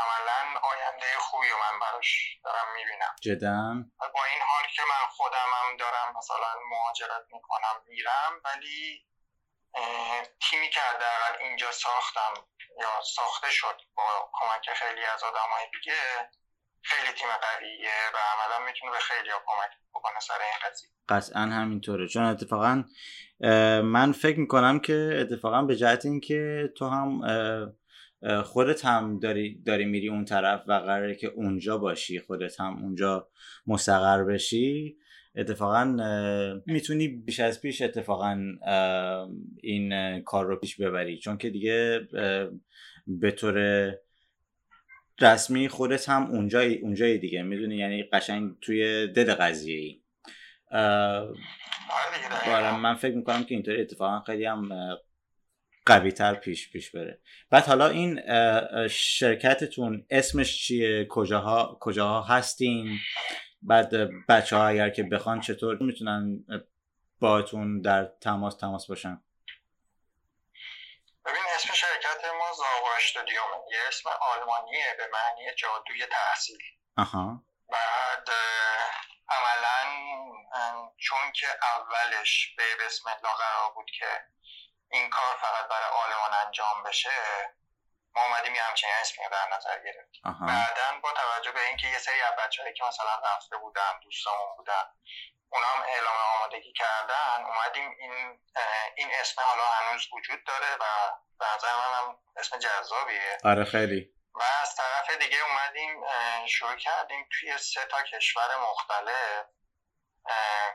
عملا آینده خوبی رو من براش دارم می‌بینم. جدا. با این حال که من خودم هم دارم مثلا مهاجرت می‌کنم میرم ولی تیمی که حداقل اینجا ساختم یا ساخته شد با کمک خیلی از آدم های دیگه خیلی تیم قویه و عملا می‌تونه به خیلی ها کمک بکنه سر این قضیه. قطعا همینطوره. چون اتفاقا من فکر می‌کنم که اتفاقا به جهت اینکه تو هم خودت هم داری, داری میری اون طرف و قراره که اونجا باشی خودت هم اونجا مستقر بشی. اتفاقا می‌تونی بیش از پیش اتفاقا این کار رو پیش ببری. چون که دیگه به طور رسمی خودت هم اونجایی اونجایی دیگه. می‌دونی؟ یعنی قشنگ توی دل قضیه ای آره. آره من فکر می‌کنم که اینطوری اتفاقا خیلی هم قوی تر پیش پیش بره. بعد حالا این شرکتتون اسمش چیه؟ کجاها کجاها هستین؟ بعد بچه ها اگر که بخوان چطور می‌تونن باهاتون در تماس تماس باشن؟ ببین اسم شرکت ما زاوا استودیومه یه اسم آلمانیه به معنی جادوی تحصیل. آها. بعد عملا چون که اولش به بسم الله قرار بود که این کار فقط برای آلمان انجام بشه ما اومدیم یه همچین اسمی رو در نظر گرفتیم. بعدا با توجه به اینکه یه سری از بچه‌هایی که مثلا رفته بودن دوستامون بودن اونا هم اعلام آمادگی کردن اومدیم این این اسم حالا هنوز وجود داره و به نظر من هم اسم جذابیه. آره خیلی. و از طرف دیگه اومدیم شروع کردیم توی سه تا کشور مختلف.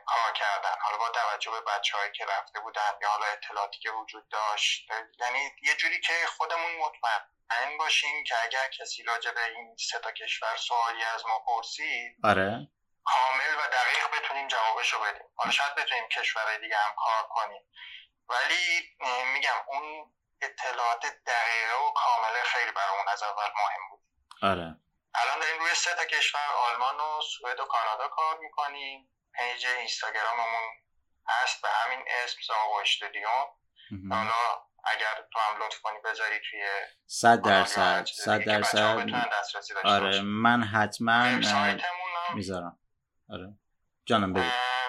کار کردن. حالا با توجه به بچه هایی که رفته بودن یا حالا اطلاعاتی که وجود داشت یعنی یه جوری که خودمون مطمئن باشیم که اگر کسی راجع به این سه تا کشور سوالی از ما پرسید آره. کامل و دقیق بتونیم جوابش رو بدیم. حالا شاید بتونیم کشورهای دیگه هم کار کنیم. ولی میگم اون اطلاعات دقیقه و کامله خیلی برامون از اول مهم بود. آره. الان داریم روی سه تا کشور آلمان و سوئد و کانادا کار می‌کنیم. پیج اینستاگراممون هست به همین اسم زاوا استودیوم مهم. حالا اگر تو هم لطف کنی بذاری توی صد درصد صد درصد. آره. من حتما می‌ذارم. آره. جانم بگو.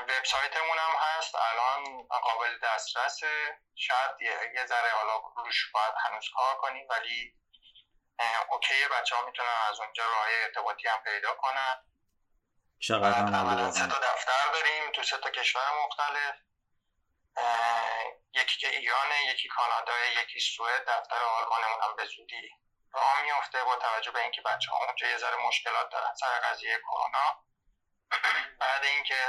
وبسایتمون هم هست. الان قابل دسترسه شاید یه, ذره حالا روش باید هنوز کار کنیم ولی اوکی بچه ها می‌تونن از اونجا راه ارتباطی هم پیدا کنن. چقدر عملا سه تا دفتر داریم تو سه تا کشور مختلف. یکی که ایرانه یکی کانادا یکی سوئد دفتر آلمانمون هم به زودی راه میفته با توجه به اینکه بچه ها اونجا یه ذره مشکلات دارن سر قضیه کرونا. بعد اینکه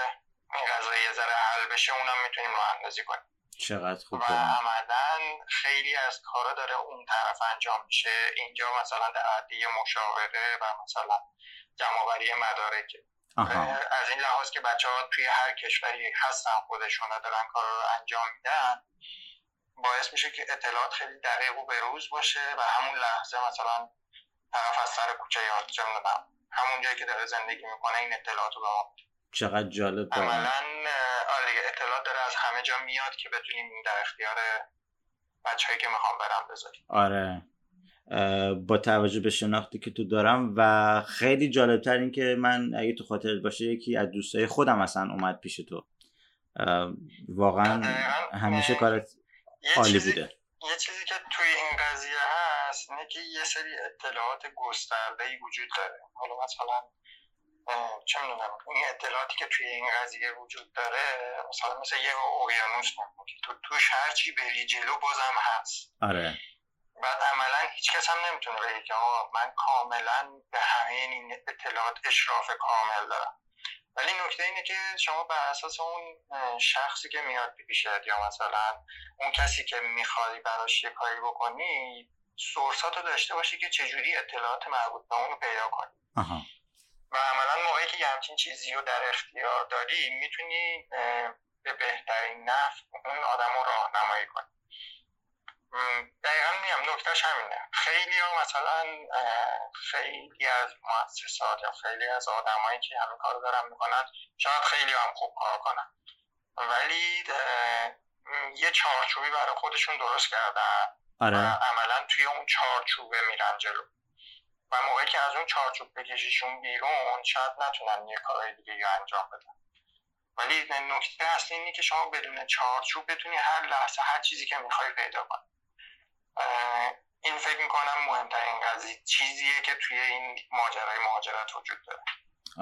این قضیه یه ذره حل بشه اونم می‌تونیم راه اندازی کنیم. چقدر خوب و. عملا خیلی از کارا داره اون طرف انجام میشه. اینجا مثلا در عدی مشاوره و مثلا جمعآوری مدارک آها از این لحاظ که بچه ها توی هر کشوری هستن خودشون و دارن کار رو انجام میدن باعث میشه که اطلاعات خیلی دقیق و بروز باشه و همون لحظه مثلا طرف از سر کوچه چه می‌دونم همون جایی که داره زندگی می‌کنه این اطلاعات رو به ما چقدر جالب. عملا آره اطلاعات داره از همه جا میاد که بتونیم در اختیار بچه‌ای که می‌خوام برم بذاریم. آره. با توجه به شناختی که تو دارم و خیلی جالبتر این که من اگه تو خاطرت باشه یکی از دوستای خودم اصلا اومد پیش تو. واقعا. همیشه کارت عالی بوده. یه چیزی که توی این قضیه هست اینه که یه سری اطلاعات گسترده‌ای وجود داره. حالا مثلا چه می‌دونم این اطلاعاتی که توی این قضیه وجود داره مثلا مثل یه اقیانوس که تو توش هرچی بری جلو بازم هست. آره. بعد عملا هیچ کس هم نمی‌تونه بگه که آقا من کاملا به همه این اطلاعات اشراف کامل دارم. ولی نکته اینه که شما بر اساس اون شخصی که میاد پیشت یا مثلا اون کسی که می‌خوای براش یه کاری بکنی سورساتو داشته باشی که چجوری اطلاعات مربوط به اون رو پیدا کنی. آها. و عملا موقعی که یه همچین چیزی رو در اختیار داری می‌تونی به بهترین نفع اون آدم رو راهنمایی کنی. دقیقا میگم نکتهش همینه. خیلی ها مثلا خیلی از مؤسسات یا خیلی از آدمایی که همین کار دارن می‌کنن شاید خیلی هم خوب کار کنن. ولی یه چارچوبی برای خودشون درست کردن و آره عملا توی اون چارچوبه میرن جلو. و موقعی که از اون چارچوب بکشیشون بیرون شاید نتونن یه کارهای دیگه رو انجام بدن. ولی نکته اصلی اینه که شما بدون چارچوب بتونی هر لحظه هر چیزی که می‌خوای پیدا کنی. این فکر می‌کنم مهمترین قضیه چیزیه که توی این ماجرای مهاجرت وجود داره.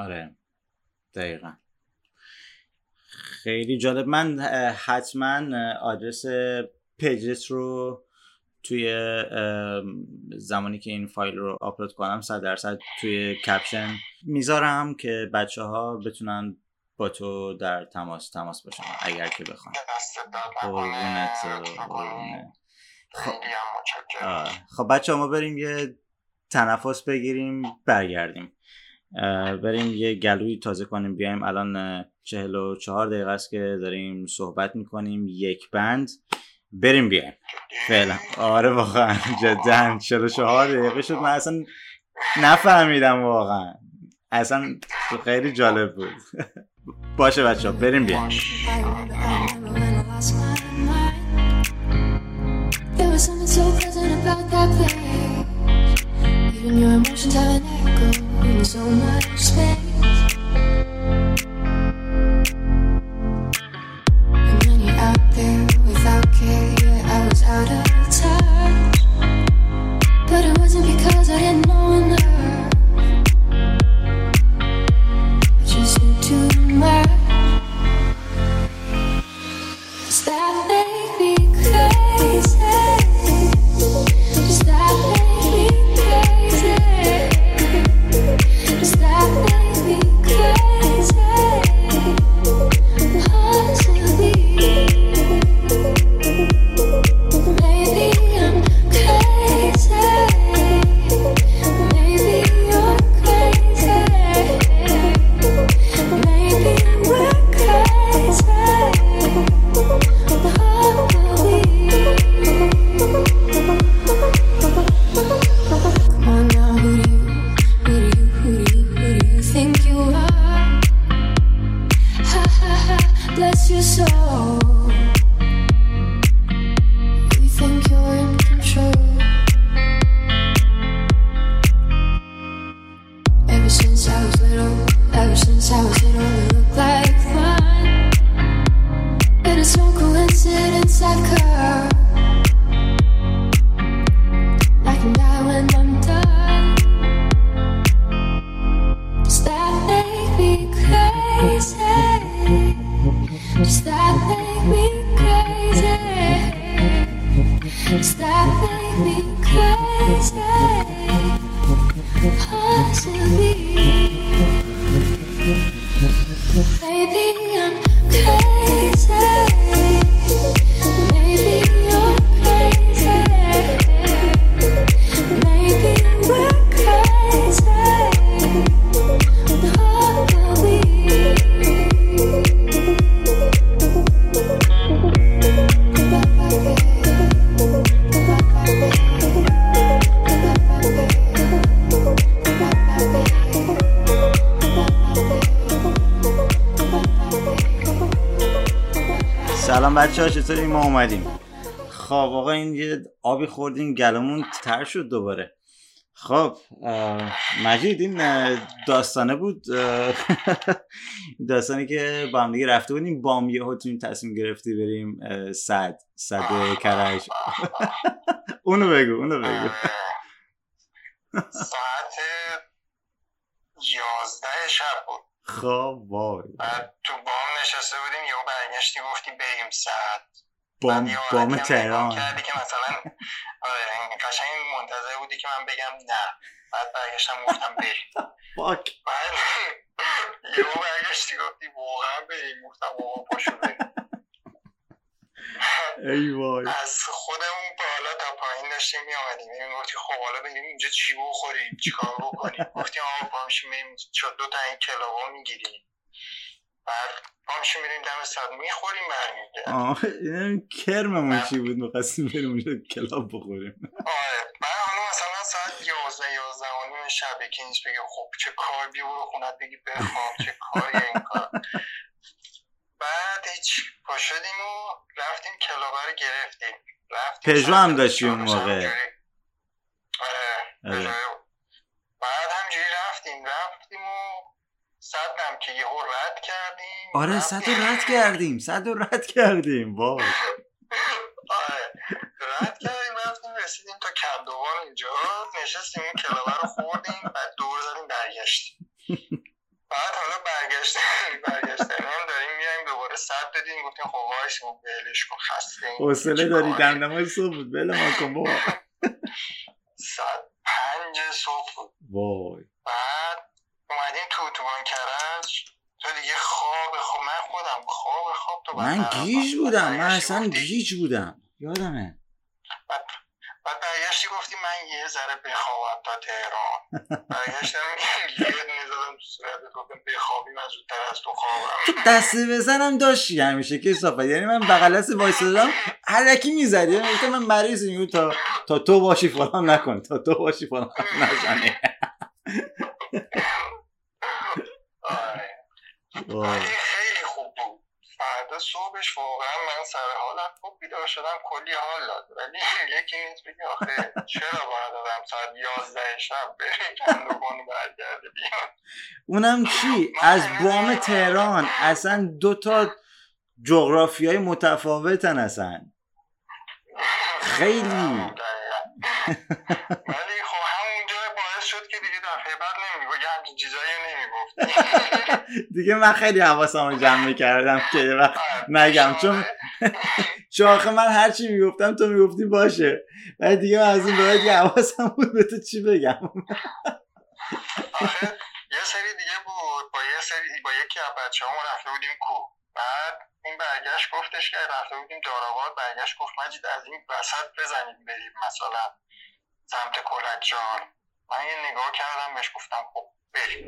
آره. دقیقا. خیلی جالب. من حتما آدرس پیجت رو توی زمانی که این فایل رو آپلود کنم صد درصد توی کپشن می‌ذارم که بچه ها بتونن با تو در تماس تماس باشن اگر که بخوان. قربونت. آه. خب بچه ما بریم یه تنفس بگیریم برگردیم. بریم یه گلوی تازه کنیم. بیایم الان چهل و چهار دقیقه است که داریم صحبت می‌کنیم. یک بند. بریم بیایم. فعلا. آره واقعا. جدا. چهل و چهار دقیقه شد. من اصلا نفهمیدم واقعا. اصلا خیلی جالب بود. باشه بچه بریم بیایم. About that place. Even your emotions have an echo in so much space. بچه ها چطوری؟ ما اومدیم. خب آقا این یه آبی خوردیم گلمون تر شد دوباره. خب مجید این داستانه بود. داستانی که با هم دیگه رفته بودیم. بام یهو تو این تصمیم گرفتی بریم صد صد کرج. اونو بگو اونو بگو. ساعت یازده شب بود. خب وای بعد تو بام نشسته بودیم یهو برگشتی گفتی بریم ساعت. بام بام تهران. کردی که مثلا آره قشنگ منتظر بودی که من بگم نه. بعد برگشتم گفتم بریم. فاک. بعد یهو برگشتی گفتی واقعا بریم. گفتم آقا پاشو بریم. ای وای. از خودمون بالا تا پایین داشتیم می آمدیم گفتی خب حالا بریم اینجا چی بخوریم چی کار بکنیم. گفتیم آقا پا میشیم بریم چه- دو تا این کلاوا می‌گیریم. بعد پا میشیم میریم دم صد می‌خوریم برمیگردیم. آه این کرممون چی بود؟ می‌خواستیم بریم اونجا کلاب بخوریم. آره. بعد حالا مثلا ساعت یازده یازده و نیم شب یکی نیست بگه خب چه کار بیا برو خونت بگی بخواب چه کاری این کار. بعد هیچ پا شدیم و رفتیم کلابه رو گرفتیم. رفتیم پژو هم داشتی اون موقع. آره آره. بعد همجوری رفتیم رفتیم و صدم که یهو رد کردیم. آره صد رد کردیم صد رد کردیم وای. آره رد کردیم رفتیم رسیدیم تا کندوان اینجا. نشستیم اون کلابه رو خوردیم بعد دور زدیم برگشتیم. بعد حالا برگشتیم برگشتیم هم دوباره صد دادیم گفتیم خب وایسیم ولش کن خسته. حوصله داری؟ دمدمای صبح بود. بله ما کن بابا. ساعت پنج صبح بود. وای. بعد اومدیم تو اتوبان کرج. تو دیگه خواب خواب من خودم خواب خواب تو من گیج. بودم. من اصلا گیج بودم. یادمه. بعد بعد برگشتی گفتی من یه ذره بخوابم تا تهران. برگشتم یه نزدم تو صورتت گفتم بخوابی من زودتر از تو خوابم. دسته بزنم داشتی همیشه که صافت یعنی من بغل دست وایسادم علکی می‌زدی. یعنی گفتم من مریض میگم؟ تا تا تو باشی فلان نکن. تا تو باشی فلان نزنی. آره وای. ولی خیلی خوب بود فردا صبحش واقعا من سر حالم خوب بیدار شدم کلی حال داد. ولی یکی نیست بگه آخه چرا باید آدم ساعت یازده شب بره؟ کندوان برگرده بیاد. اونم چی؟ از بام تهران اصلا دو تا جغرافی های متفاوتن اصلا. خیلی. ولی خب شد که دیگه دفعه بعد نمیگو یه همچین چیزایی رو نمی‌گفتی دیگه من خیلی حواسم رو جمع می‌کردم که یه وقت نگم. چون چون آخه من هر چی می‌گفتم تو می‌گفتی باشه. ولی دیگه من از این به بعد یه حواسم بود به تو چی بگم. آخه یه سری دیگه بود. با یه سری با یکی از بچه همون رفته بودیم کو. بعد این برگشت گفتش که رفته بودیم داراباد برگشت گفت مجید از این وسط بزنید بریم مثلا سمت کلکجان من یه نگاه کردم بهش گفتم خب بریم.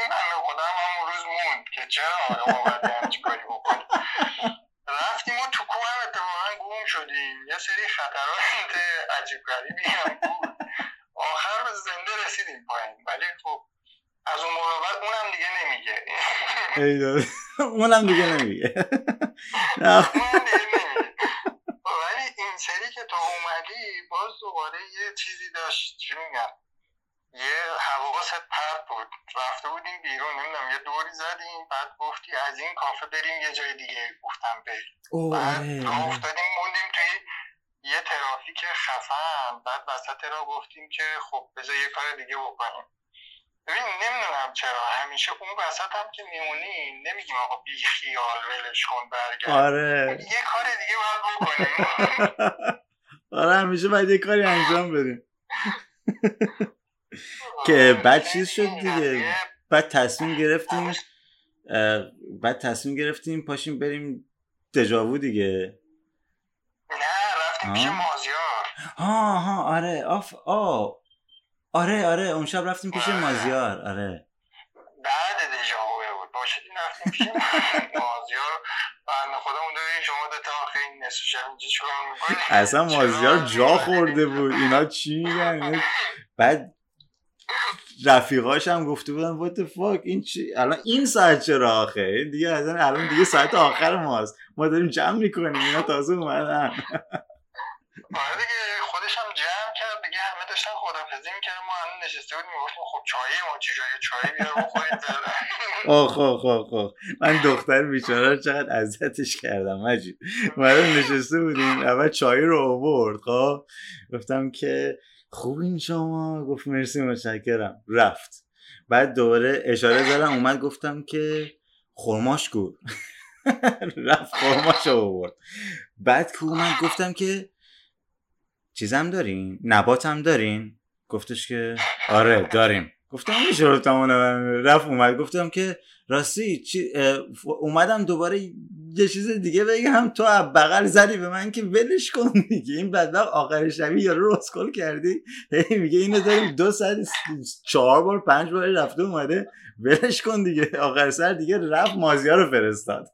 این بنده خودم همون روز موند که چرا آقا ما باید همچین کاری بکنیم رفتیم و تو کوه هم اتفاقا گم شدیم. یه سری خطرات عجیب غریبی هم بود. آخر به زنده رسیدیم پایین. ولی خب از اون موقع بعد اونم دیگه نمیگه. ای داد. اونم دیگه نمیگه نه. اونم دیگه نمیگه ولی این سری که تو اومدی باز دوباره یه چیزی داشت چی میگم یه حواست پرت بود. رفته بودیم بیرون نمی‌دونم یه دوری زدیم بعد گفتی از این کافه بریم یه جای دیگه گفتم بریم. بعد آره راه آره. افتادیم موندیم توی یه ترافیک خفن بعد وسط را گفتیم که خب بذار یه کار دیگه بکنیم. ببین نمی‌دونم چرا. همیشه اون وسط هم که میمونی نمیگیم آقا بی خیال ولش کن برگرد. آره. یه کار دیگه باید بکنیم. آره همیشه باید یه کاری انجام بدیم. که بعد چیز شد دیگه. بعد تصمیم گرفتیم بعد تصمیم گرفتیم پاشیم بریم دجاوو دیگه. نه رفتیم پیش آه. مازیار. ها ها آره. آف آ آره آره اون شب رفتیم پیش مازیار آره. بعد دژاوه بود. باشدیم رفتیم پیش مازیار؟ بنده خدا اون شما دوتا خیلی نصف شب اینجا چیکار اصلا مازیار جا خورده بود. اینا چی میگن؟ بعد رفیقاش هم گفته بودن what the fuck این چی؟ الان این ساعت چرا آخه؟ دیگه اصلا الان دیگه ساعت آخر ماست. ما داریم جمع می‌کنیم. اینا تازه اومدن. آره دیگه خودش هم جمع داشتن خدافزی می‌کردن ما الان نشسته بودیم می‌گفتیم خب چایی ما جای چایی بیار بخوریم فعلا. آخ آخ آخ آخ. من دختر بیچاره چقدر اذیتش کردم مجید. اومدم نشسته بودیم اول چای رو آورد خب. گفتم که خوبین شما؟ گفت مرسی متشکرم. رفت. بعد دوباره اشاره زدم اومد گفتم که خرماش کو رفت خرماش رو آورد. بعد که اومد گفتم که چیزم دارین؟ نباتم دارین؟ گفتش که آره داریم. گفتم میشه رو تمام رفت اومد. گفتم که راستی چی اومدم دوباره یه چیز دیگه بگم. تو بغل زدی به من که ولش کن دیگه. این بدبخت آخر شبی یارو رو اسکل کردی. میگه اینو داریم دو ساعت چهار بار پنج بار رفته اومده. ولش کن دیگه. آخر سر دیگه رفت مازیار رو فرستاد.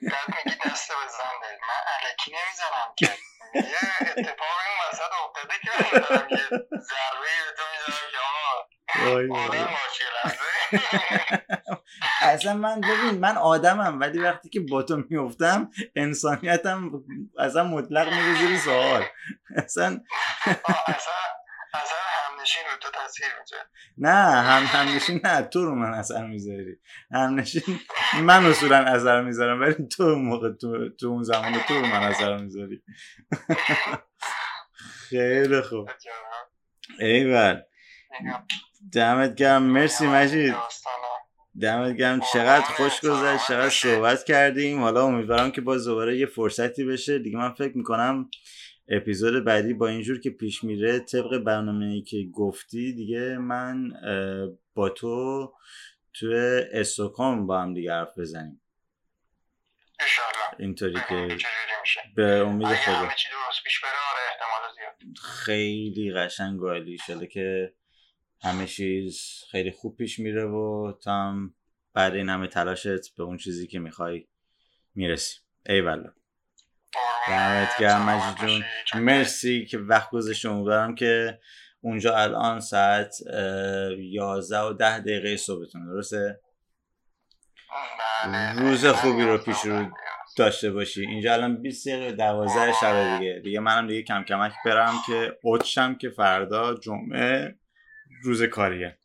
میگی دست بزن من علکی نمی‌زنم که یه اتفاق این وسط افتاده که من دارم یه ضربه به تو می‌زنم که آقا اصلا من ببین من آدمم ولی وقتی که با تو میفتم انسانیتم اصلا مطلق میره زیر سوال. اصلا اصلا همنشین رو تو تاثیر نه هم همنشین نه تو رو من اثر می‌ذاری. همنشین من اصولا اثر می‌ذارم ولی تو موقع تو, تو اون زمان تو رو من اثر می‌ذاری. خیلی خوب. ایول. دمت گرم. مرسی مجید. دمت گرم. چقدر خوش گذشت چقدر صحبت کردیم. حالا امیدوارم که باز دوباره یه فرصتی بشه. دیگه من فکر می‌کنم اپیزود بعدی با اینجور که پیش میره طبق برنامه که گفتی دیگه من با تو تو استوکام با هم دیگه حرف بزنیم. اینطوری که به امید خدا. آره خیلی قشنگ و عالی شده که همه چیز خیلی خوب پیش میره و تا هم بعد این همه تلاشت به اون چیزی که می‌خوای می‌رسی. ای والا دمت گرم مجید جون. مرسی که وقت گذاشتی امیدوارم که اونجا الان ساعت اه، 11 و 10 دقیقه صبحتون. درسته؟ بله. روز خوبی رو پیش رو داشته باشی. اینجا الان 20 دقیقه 12 شب دیگه. دیگه منم دیگه کم کمک برم که اوچم که فردا جمعه روز کاریه.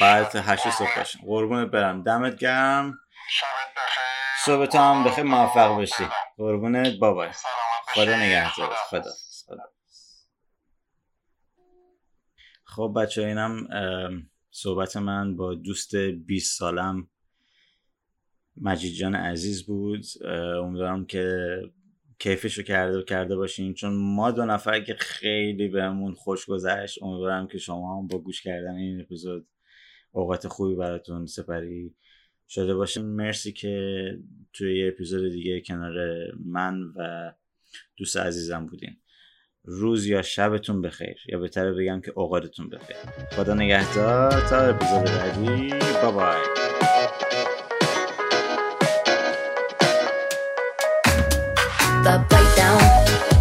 بعد 8 صبح باشم. قربونت برم. دمت گرم. شبت بخیر. تو هم بخیر موفق باشی. قربونت سلامت خدا باشی. نگهدار خدا. خدا خب بچه اینم صحبت من با دوست 20 سالم مجید جان عزیز بود امیدوارم که کیفش رو کرده کرده باشین چون ما دو نفر که خیلی بهمون خوش گذشت امیدوارم که شما هم با گوش کردن این اپیزود اوقات خوبی براتون سپری شده باشین. مرسی که توی یه اپیزود دیگه کنار من و دوست عزیزم بودین. روز یا شبتون بخیر. یا بهتره بگم که اوقاتتون بخیر. خدا نگهدار. تا اپیزود بعدی. بابای the plate down.